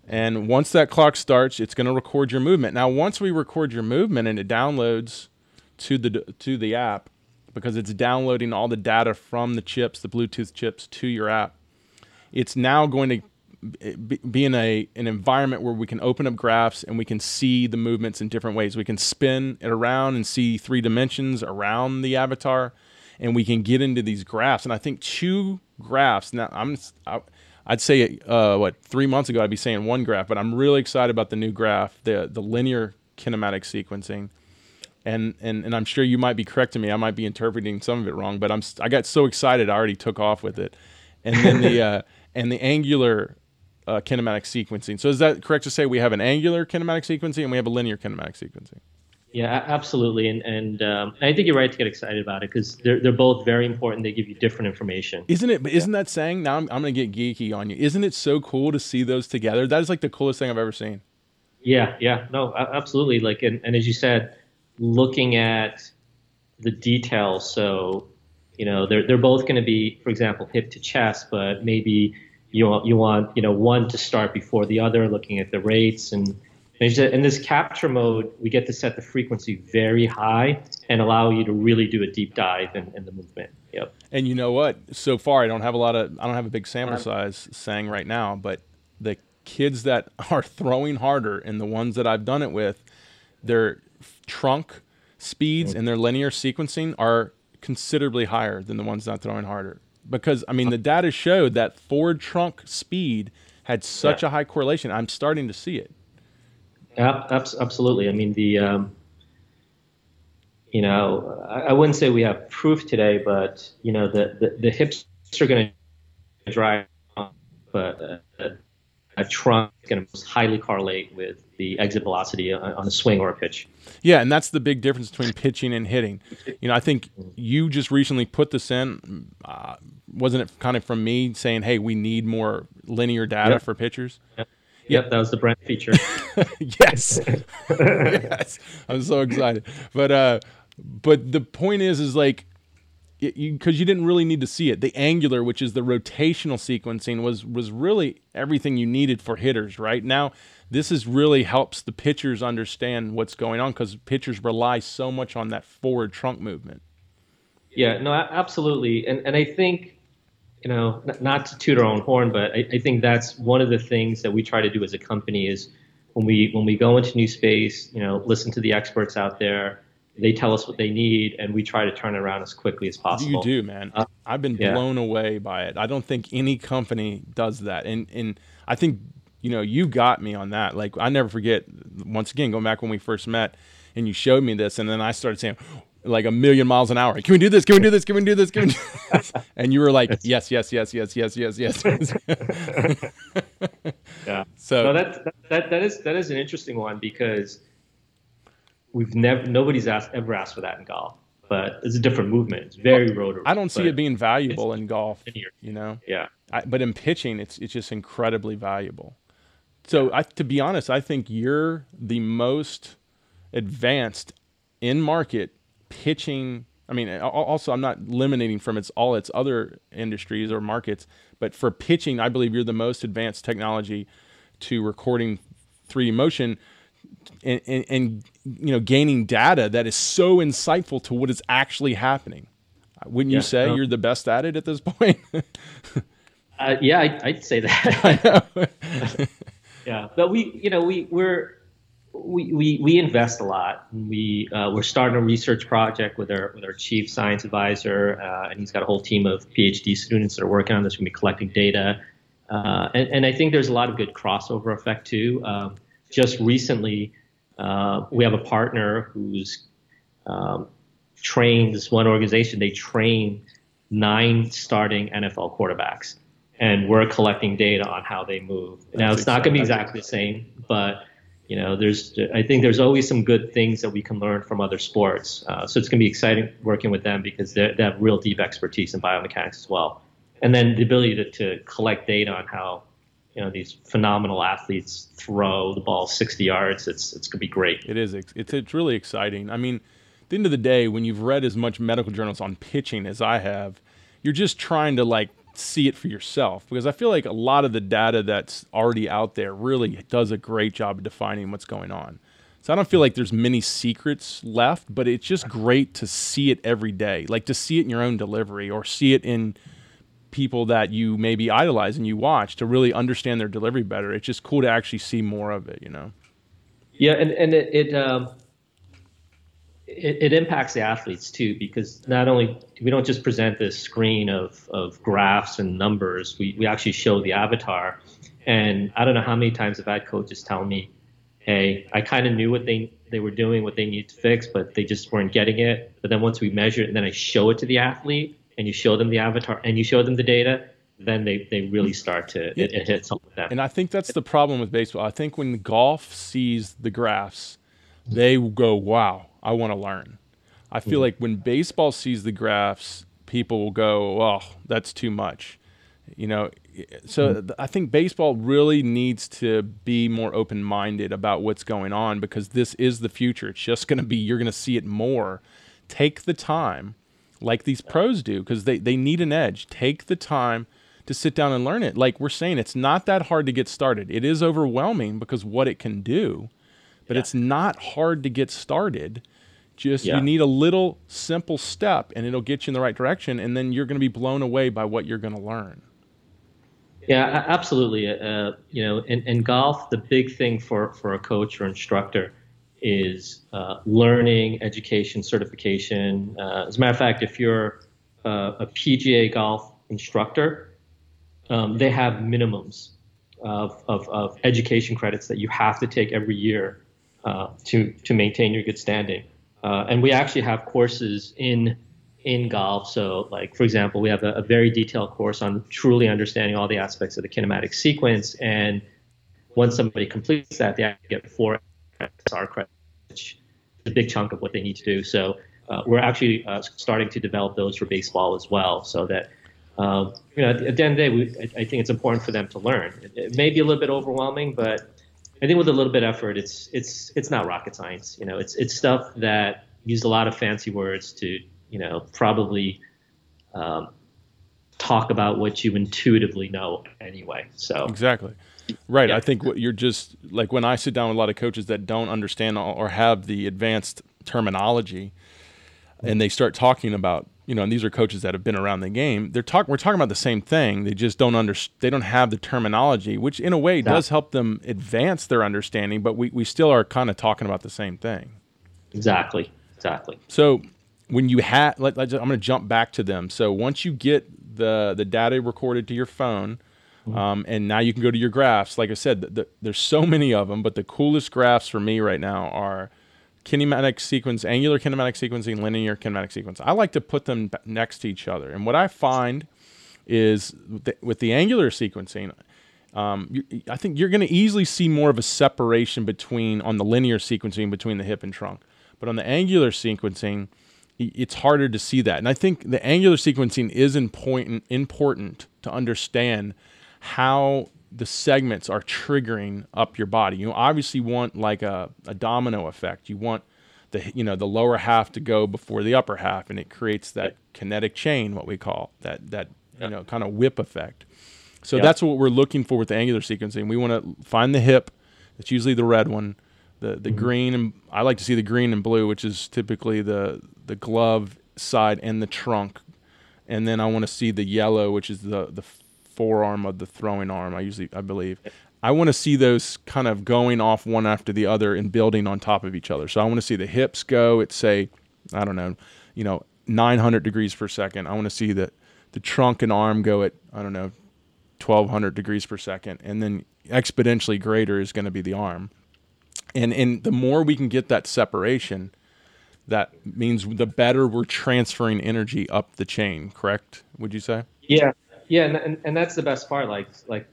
[SPEAKER 3] And once that clock starts, it's going to record your movement. Now, once we record your movement and it downloads to the to the app, because it's downloading all the data from the chips, the Bluetooth chips, to your app, it's now going to be in a an environment where we can open up graphs and we can see the movements in different ways. We can spin it around and see three dimensions around the avatar and we can get into these graphs. And I think two graphs. Now I'm I, I'd say uh, what three months ago I'd be saying one graph, but I'm really excited about the new graph, the the linear kinematic sequencing. And and and I'm sure you might be correcting me. I might be interpreting some of it wrong, but I'm I got so excited I already took off with it, and then the uh, and the angular uh, kinematic sequencing. So is that correct to say we have an angular kinematic sequencing and we have a linear kinematic sequencing?
[SPEAKER 4] Yeah, absolutely, and and um, I think you're right to get excited about it because they're they're both very important. They give you different information.
[SPEAKER 3] Isn't it? But isn't that saying now? I'm, I'm going to get geeky on you. Isn't it so cool to see those together? That is like the coolest thing I've ever seen.
[SPEAKER 4] Yeah, yeah, no, absolutely. Like, and, and as you said, looking at the details. So, you know, they're they're both going to be, for example, hip to chest, but maybe you want you want you know one to start before the other, looking at the rates and in this capture mode, we get to set the frequency very high and allow you to really do a deep dive in, in the movement. Yep.
[SPEAKER 3] And you know what? So far, I don't have a lot of, I don't have a big sample um, size Sang right now, but the kids that are throwing harder and the ones that I've done it with, their trunk speeds and their linear sequencing are considerably higher than the ones not throwing harder. Because, I mean, the data showed that forward trunk speed had such yeah. a high correlation. I'm starting to see it.
[SPEAKER 4] Absolutely. I mean, the um, you know, I, wouldn't say we have proof today, but you know, the the, the hips are going to drive, but uh, a trunk is going to highly correlate with the exit velocity on, a swing or a pitch.
[SPEAKER 3] Yeah, and that's the big difference between pitching and hitting. You know, I think you just recently put this in. Uh, wasn't it kind of from me saying, "Hey, we need more linear data yep. for pitchers"?
[SPEAKER 4] Yep. Yep, that was the brand feature.
[SPEAKER 3] yes, yes, I'm so excited. But uh, but the point is, is like because you, you, didn't really need to see it. The angular, which is the rotational sequencing, was was really everything you needed for hitters. Right now, this is really helps the pitchers understand what's going on because pitchers rely so much on that forward trunk movement.
[SPEAKER 4] Yeah, no, absolutely, and and I think you know, not to toot our own horn, but I, I, think that's one of the things that we try to do as a company is when we when we go into new space, you know, listen to the experts out there. They tell us what they need, and we try to turn it around as quickly as possible.
[SPEAKER 3] You do, man. Uh, I've been yeah. blown away by it. I don't think any company does that, and and I think you know you got me on that. Like I never forget. Once again, going back when we first met, and you showed me this, and then I started saying, like a million miles an hour. Can we do this? Can we do this? Can we do this? Can we do this? and you were like, yes, yes, yes, yes, yes, yes, yes.
[SPEAKER 4] yeah. So no, that, that that is that is an interesting one because we've never nobody's asked ever asked for that in golf. But it's a different movement. It's very rotary.
[SPEAKER 3] I don't see it being valuable in golf. You know.
[SPEAKER 4] Yeah.
[SPEAKER 3] I, but in pitching, it's it's just incredibly valuable. So I, to be honest, I think you're the most advanced in market pitching I mean, also I'm not eliminating from its all its other industries or markets, but for pitching, I believe you're the most advanced technology to recording 3D motion and, and, and you know gaining data that is so insightful to what is actually happening. Wouldn't yeah, you say you're the best at it at this point?
[SPEAKER 4] uh, yeah, I, would say that. yeah, but we, you know, we we're we, we, we invest a lot. We uh, we're starting a research project with our with our chief science advisor, uh, and he's got a whole team of PhD students that are working on this. We're going to be collecting data, uh, and, and I think there's a lot of good crossover effect too. Um, just recently, uh, we have a partner who's um, trained this one organization. They train nine starting NFL quarterbacks, and we're collecting data on how they move. Now it's not going to be exactly the same, but you know, there's I think there's always some good things that we can learn from other sports. Uh, so it's going to be exciting working with them because they have real deep expertise in biomechanics as well. And then the ability to, to collect data on how you know these phenomenal athletes throw the ball 60 yards. It's it's going to be great.
[SPEAKER 3] It is. It's it's really exciting. I mean, at the end of the day, when you've read as much medical journals on pitching as I have, you're just trying to like see it for yourself because I feel like a lot of the data that's already out there really does a great job of defining what's going on. So I don't feel like there's many secrets left, but it's just great to see it every day, like to see it in your own delivery or see it in people that you maybe idolize and you watch to really understand their delivery better. It's just cool to actually see more of it, you know.
[SPEAKER 4] Yeah, and and it, it um, it, it, impacts the athletes too because not only we don't just present this screen of, of graphs and numbers we, we actually show the avatar and i don't know how many times i've had coaches tell me hey i kind of knew what they they were doing what they needed to fix, but they just weren't getting it. But then once we measure it and then I show it to the athlete and you show them the avatar and you show them the data, then they, they really start to it, it hits home with them.
[SPEAKER 3] And I think that's the problem with baseball. I think when golf sees the graphs, they go, "Wow, I want to learn." I feel mm-hmm. like when baseball sees the graphs, people will go, "Oh, that's too much." You know, so mm-hmm. I think baseball really needs to be more open-minded about what's going on because this is the future. It's just going to be you're going to see it more. Take the time like these pros do because they, they need an edge. Take the time to sit down and learn it. Like we're saying, it's not that hard to get started. It is overwhelming because what it can do, but yeah. it's not hard to get started. Just yeah. you need a little simple step and it'll get you in the right direction. And then you're going to be blown away by what you're going to learn.
[SPEAKER 4] Yeah, absolutely. Uh, you know, in, in golf, the big thing for, for a coach or instructor is uh, learning, education, certification. Uh, as a matter of fact, if you're uh, a PGA golf instructor, um, they have minimums of, of, of, education credits that you have to take every year uh, to, to maintain your good standing. Uh, and we actually have courses in in golf. So, like for example, we have a, a, very detailed course on truly understanding all the aspects of the kinematic sequence. And once somebody completes that, they get four SR credits, which is a big chunk of what they need to do. So, uh, we're actually uh, starting to develop those for baseball as well, so that um, you know, at, at, the end of the day, we, I, I, think it's important for them to learn. It, it, may be a little bit overwhelming, but I think with a little bit of effort, it's it's it's not rocket science. You know, it's it's stuff that use a lot of fancy words to you know probably um, talk about what you intuitively know anyway. So
[SPEAKER 3] exactly. Right. Yeah. I think what you're just like when I sit down with a lot of coaches that don't understand or have the advanced terminology and they start talking about you know, and these are coaches that have been around the game. They're talking. We're talking about the same thing. They just don't under. They don't have the terminology, which in a way yeah. does help them advance their understanding. But we we still are kind of talking about the same thing.
[SPEAKER 4] Exactly. Exactly.
[SPEAKER 3] So when you let, I'm going to jump back to them. So once you get the the data recorded to your phone, mm-hmm. um, and now you can go to your graphs. Like I said, the, the, there's so many of them, but the coolest graphs for me right now are kinematic sequence, angular kinematic sequencing, linear kinematic sequence. I like to put them next to each other. And what I find is with the angular sequencing, um, you, I think you're going to easily see more of a separation between on the linear sequencing between the hip and trunk. But on the angular sequencing, it's harder to see that. And I think the angular sequencing is important important to understand how the segments are triggering up your body. You obviously want like a, a domino effect. You want the you know the lower half to go before the upper half, and it creates that kinetic chain, what we call that that you know kind of whip effect. So that's what we're looking for with the angular sequencing. We want to find the hip. It's usually the red one. The the mm-hmm. green and I like to see the green and blue, which is typically the the glove side and the trunk. And then I want to see the yellow, which is the the forearm of the throwing arm. I usually, I believe. I want to see those kind of going off one after the other and building on top of each other. So I want to see the hips go at say, I don't know, you know, 900 degrees per second. I want to see the the trunk and arm go at I don't know, 1200 degrees per second, and then exponentially greater is going to be the arm. And and the more we can get that separation, that means the better we're transferring energy up the chain. Correct? Would you say?
[SPEAKER 4] Yeah, yeah, and, and that's the best part. Like like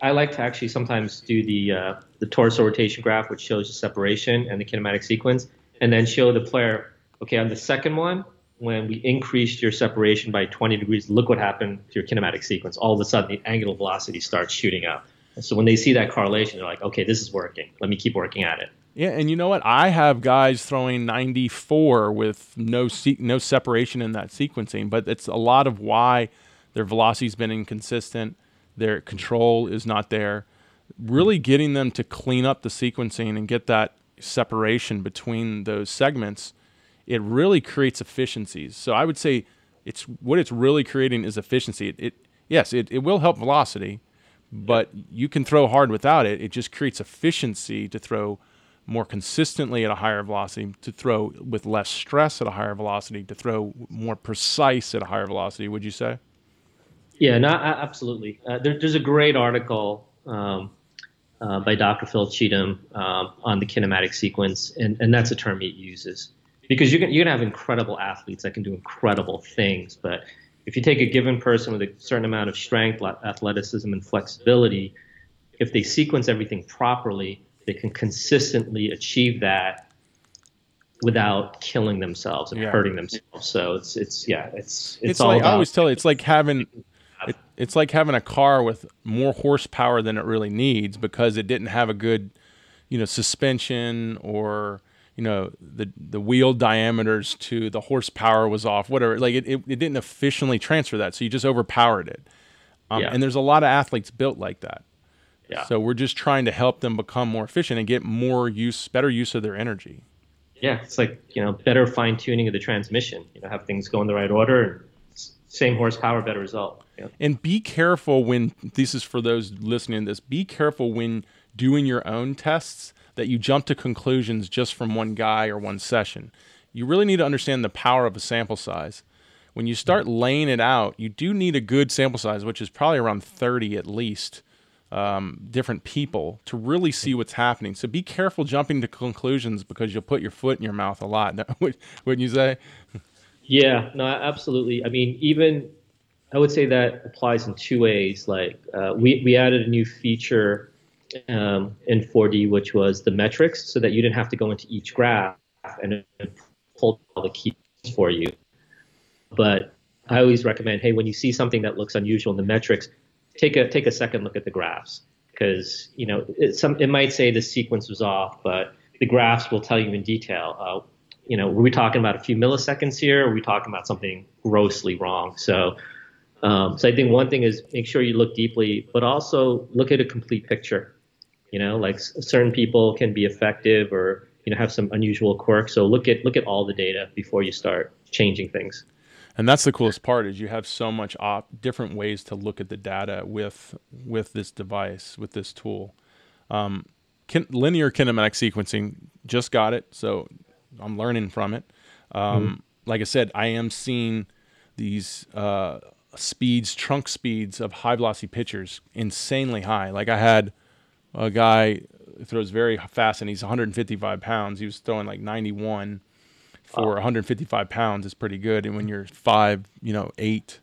[SPEAKER 4] I like to actually sometimes do the uh, the torso rotation graph, which shows the separation and the kinematic sequence, and then show the player, okay, on the second one, when we increased your separation by 20 degrees, look what happened to your kinematic sequence. All of a sudden, the angular velocity starts shooting up. And so when they see that correlation, they're like, okay, this is working. Let me keep working at it.
[SPEAKER 3] Yeah, and you know what? I have guys throwing 94 with no se- no separation in that sequencing, but it's a lot of why their velocity's been inconsistent. Their control is not there. Really getting them to clean up the sequencing and get that separation between those segments, it really creates efficiencies. So I would say it's what it's really creating is efficiency. It, it yes, it, it will help velocity, but you can throw hard without it. It just creates efficiency to throw more consistently at a higher velocity, to throw with less stress at a higher velocity, to throw more precise at a higher velocity. Would you say?
[SPEAKER 4] Yeah, no, absolutely. Uh, there, there's a great article um, uh, by Dr. Phil Cheetham um, on the kinematic sequence, and, and that's a term he uses because you're gonna, you're gonna have incredible athletes that can do incredible things, but if you take a given person with a certain amount of strength, athleticism, and flexibility, if they sequence everything properly, they can consistently achieve that without killing themselves and yeah. hurting themselves. So it's it's yeah, it's it's,
[SPEAKER 3] it's all like, I always tell you, it's like having it, it's like having a car with more horsepower than it really needs because it didn't have a good, you know, suspension or you know the the wheel diameters to the horsepower was off whatever. Like it, it, it didn't efficiently transfer that so you just overpowered it. Um, yeah. and there's a lot of athletes built like that. Yeah. so we're just trying to help them become more efficient and get more use better use of their energy.
[SPEAKER 4] Yeah it's like you know better fine tuning of the transmission you know have things go in the right order same horsepower better result
[SPEAKER 3] and be careful when this is for those listening to this be careful when doing your own tests that you jump to conclusions just from one guy or one session. You really need to understand the power of a sample size. When you start laying it out, you do need a good sample size, which is probably around 30 at least, um, different people to really see what's happening. So be careful jumping to conclusions because you'll put your foot in your mouth a lot. Wouldn't you say?
[SPEAKER 4] Yeah, no, absolutely. I mean, even I would say that applies in two ways. Like uh, we we added a new feature um, in 4D, which was the metrics, so that you didn't have to go into each graph and pull all the keys for you. But I always recommend, hey, when you see something that looks unusual in the metrics, take a take a second look at the graphs because you know it, some it might say the sequence was off, but the graphs will tell you in detail. Uh, you know, were we talking about a few milliseconds here? Or are we talking about something grossly wrong? So, um, so I think one thing is make sure you look deeply, but also look at a complete picture. You know, like certain people can be effective or you know have some unusual quirks. So look at look at all the data before you start changing things.
[SPEAKER 3] And that's the coolest part is you have so much op- different ways to look at the data with with this device with this tool. Um, kin- linear kinematic sequencing just got it, so I'm learning from it. Um, mm Like I said, I am seeing these uh, speeds, trunk speeds of high velocity pitchers insanely high. Like I had a guy throws very fast and he's 155 pounds. He was throwing like 91 for wow. 155 pounds is pretty good. And when you're five, you know, eight,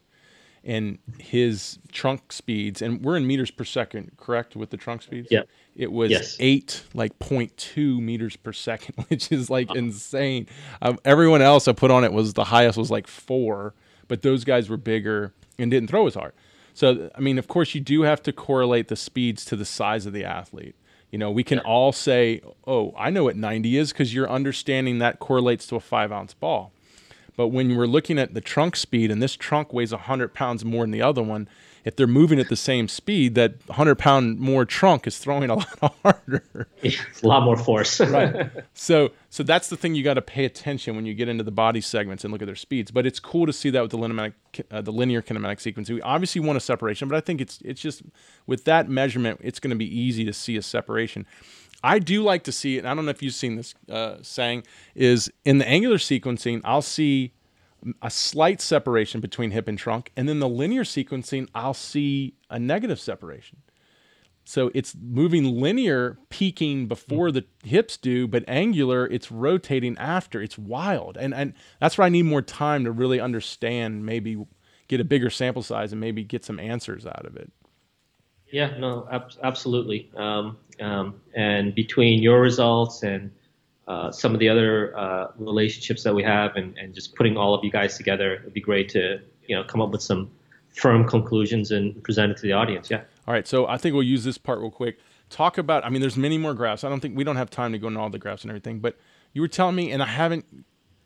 [SPEAKER 3] and his trunk speeds, and we're in meters per second, correct, with the trunk speeds?
[SPEAKER 4] Yeah.
[SPEAKER 3] It was yes. eight, like 0.2 meters per second, which is like insane. Um, everyone else I put on it was the highest was like four, but those guys were bigger and didn't throw as hard. So, I mean, of course, you do have to correlate the speeds to the size of the athlete. You know, we can all say, oh, I know what 90 is because you're understanding that correlates to a five ounce ball. But when we're looking at the trunk speed, and this trunk weighs 100 pounds more than the other one, if they're moving at the same speed, that 100 pound more trunk is throwing a lot harder.
[SPEAKER 4] It's a lot more force.
[SPEAKER 3] right. So, so that's the thing you got to pay attention when you get into the body segments and look at their speeds. But it's cool to see that with the linear, uh, the linear kinematic sequence. We obviously want a separation, but I think it's it's just with that measurement, it's going to be easy to see a separation. I do like to see it. And I don't know if you've seen this uh, Sang is in the angular sequencing, I'll see a slight separation between hip and trunk. And then the linear sequencing, I'll see a negative separation. So it's moving linear, peaking before the hips do, but angular, it's rotating after. It's wild. And, and that's where I need more time to really understand, maybe get a bigger sample size and maybe get some answers out of it.
[SPEAKER 4] Yeah, no, ab- absolutely. Um, um, and between your results and uh, some of the other uh, relationships that we have and, and just putting all of you guys together. It'd be great to you know come up with some firm conclusions and present it to the audience. Yeah.
[SPEAKER 3] All right. So I think we'll use this part real quick. Talk about. I mean, there's many more graphs. I don't think we don't have time to go into all the graphs and everything. But you were telling me, and I haven't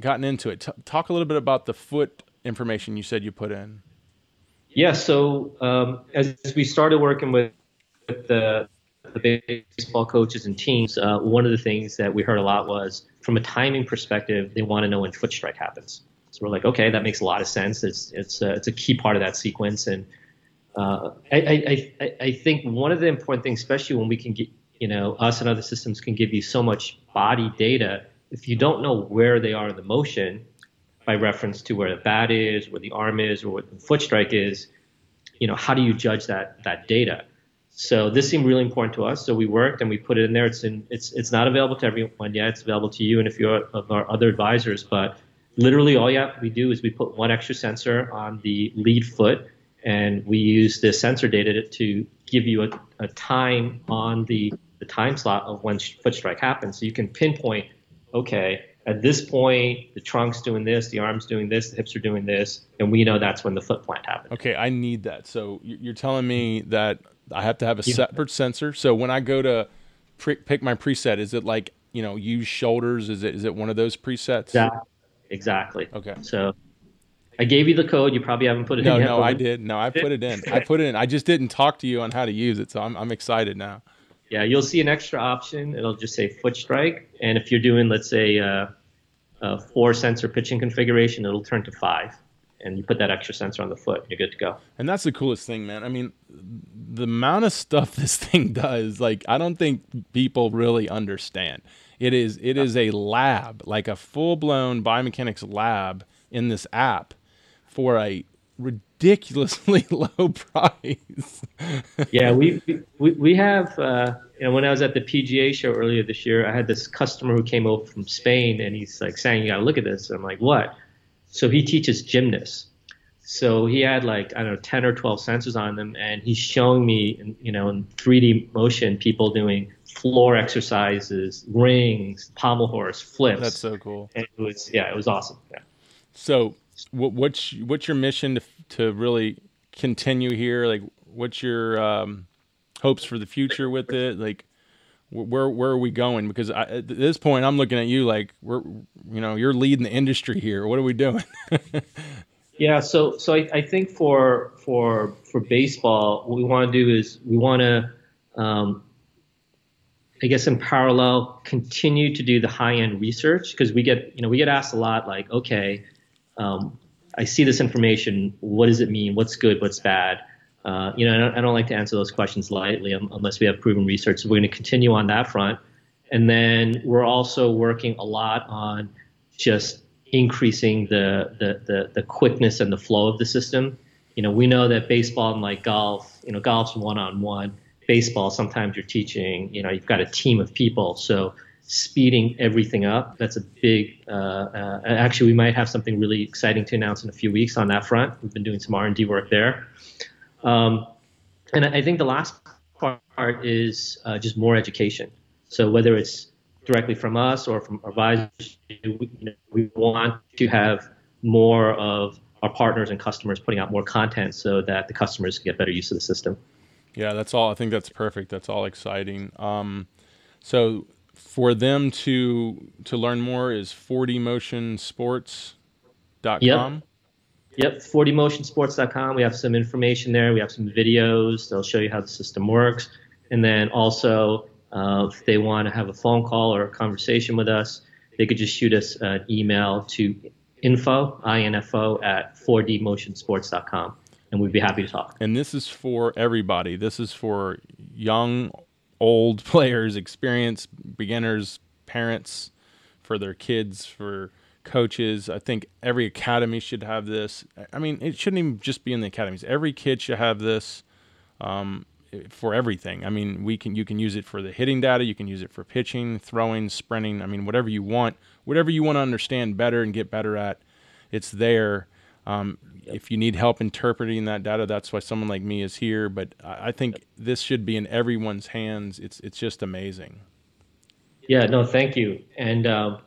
[SPEAKER 3] gotten into it. T- talk a little bit about the foot information you said you put in.
[SPEAKER 4] Yeah. So um, as we started working with, with the the baseball coaches and teams, uh, one of the things that we heard a lot was from a timing perspective, they want to know when foot strike happens. So we're like, okay, that makes a lot of sense. It's it's a, it's a key part of that sequence, and uh, I, I I think one of the important things, especially when we can get you know us and other systems can give you so much body data, if you don't know where they are in the motion, by reference to where the bat is, where the arm is, or what the foot strike is, you know, how do you judge that that data? So this seemed really important to us. So we worked and we put it in there. It's in it's it's not available to everyone yet. It's available to you and a few of our other advisors. But literally all you have we do is we put one extra sensor on the lead foot and we use the sensor data to, give you a, a time on the, the time slot of when foot strike happens. So you can pinpoint, okay, at this point, the trunk's doing this, the arm's doing this, the hips are doing this, and we know that's when the foot plant happened.
[SPEAKER 3] Okay, I need that. So you're telling me that I have to have a yeah. separate sensor. So when I go to pre- pick my preset, is it like you know use shoulders? Is it is it one of those presets?
[SPEAKER 4] Yeah, exactly.
[SPEAKER 3] Okay.
[SPEAKER 4] So I gave you the code. You probably haven't put it
[SPEAKER 3] no,
[SPEAKER 4] in.
[SPEAKER 3] No, no, I did. No, I put it in. I put it in. I just didn't talk to you on how to use it, so I'm I'm excited now
[SPEAKER 4] yeah, you'll see an extra option. It'll just say foot strike. And if you're doing, let's say, uh, a four sensor pitching configuration, it'll turn to five. And you put that extra sensor on the foot, you're good to go.
[SPEAKER 3] And that's the coolest thing, man. I mean, the amount of stuff this thing does, like, I don't think people really understand. It is it is a lab, like a full blown biomechanics lab in this app for a ridiculously low price.
[SPEAKER 4] yeah, we, we we have. Uh, you know, when I was at the PGA show earlier this year, I had this customer who came over from Spain, and he's like saying, "You got to look at this." And I'm like, "What?" So he teaches gymnasts. So he had like I don't know, 10 or 12 sensors on them, and he's showing me, you know, in 3D motion, people doing floor exercises, rings, pommel horse, flips.
[SPEAKER 3] That's so cool.
[SPEAKER 4] And it was yeah, it was awesome. Yeah.
[SPEAKER 3] So what's what's your mission to to really continue here? Like, what's your um, hopes for the future with it? Like, where where are we going? Because I, at this point, I'm looking at you like we're you know you're leading the industry here. What are we doing?
[SPEAKER 4] yeah, so so I, I think for for for baseball, what we want to do is we want to. Um, I guess in parallel, continue to do the high end research because we get, you know, we get asked a lot like, okay, um, I see this information. What does it mean? What's good? What's bad? Uh, you know, I don't, I don't, like to answer those questions lightly unless we have proven research. So we're going to continue on that front, and then we're also working a lot on just increasing the the the, the quickness and the flow of the system. You know, we know that baseball and like golf, you know, golf's one on one. Baseball, sometimes you're teaching, you know, you've got a team of people. So speeding everything up. That's a big. Uh, uh, actually, we might have something really exciting to announce in a few weeks on that front. We've been doing some R and D work there, um, and I think the last part is uh, just more education. So whether it's directly from us or from our advisors, we, you know, we want to have more of our partners and customers putting out more content so that the customers can get better use of the system.
[SPEAKER 3] Yeah, that's all. I think that's perfect. That's all exciting. Um, so for them to to learn more is 4dmotionsports.com.
[SPEAKER 4] Yep. Yep, 4dmotionsports.com. We have some information there. We have some videos. They'll show you how the system works. And then also, uh, if they want to have a phone call or a conversation with us, they could just shoot us an email to info, info at 4dmotionsports.com. And we'd be happy to talk.
[SPEAKER 3] And this is for everybody. This is for young, old players, experienced beginners, parents, for their kids, for coaches. I think every academy should have this. I mean, it shouldn't even just be in the academies. Every kid should have this um, for everything. I mean, we can you can use it for the hitting data. You can use it for pitching, throwing, sprinting. I mean, whatever you want, whatever you want to understand better and get better at, it's there. Um, if you need help interpreting that data, that's why someone like me is here. But I think this should be in everyone's hands. It's it's just amazing.
[SPEAKER 4] Yeah, no, thank you. And uh,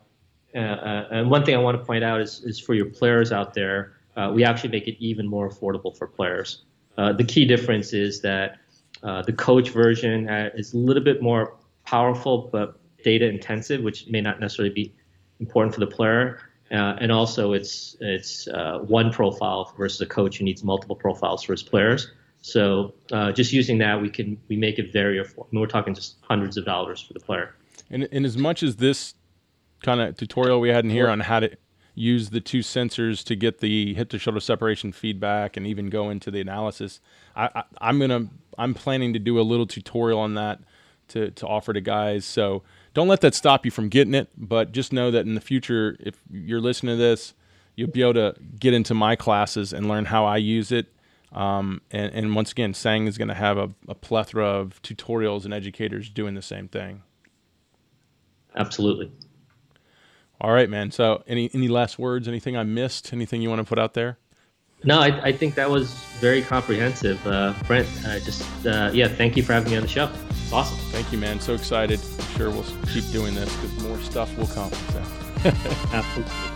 [SPEAKER 4] uh, uh, and one thing I want to point out is is for your players out there, uh, we actually make it even more affordable for players. Uh, the key difference is that uh, the coach version is a little bit more powerful but data intensive, which may not necessarily be important for the player. And also, it's it's one profile versus a coach who needs multiple profiles for his players. So just using that, we can we make it very affordable. We're talking just hundreds of dollars for the player.
[SPEAKER 3] And, and as much as this kind of tutorial we had in here on how to use the two sensors to get the hip to shoulder separation feedback and even go into the analysis, I, I, I'm gonna I'm planning to do a little tutorial on that to to offer to guys. So don't let that stop you from getting it, but just know that in the future, if you're listening to this, you'll be able to get into my classes and learn how I use it. Um, and, and once again, Sang is going to have a, a plethora of tutorials and educators doing the same thing.
[SPEAKER 4] Absolutely.
[SPEAKER 3] All right, man. So, any any last words? Anything I missed? Anything you want to put out there?
[SPEAKER 4] No, I, I think that was very comprehensive, uh, Brent. Uh, just uh, yeah, thank you for having me on the show. It's awesome.
[SPEAKER 3] Thank you, man. So excited. I'm sure we'll keep doing this because more stuff will come. So.
[SPEAKER 4] Absolutely.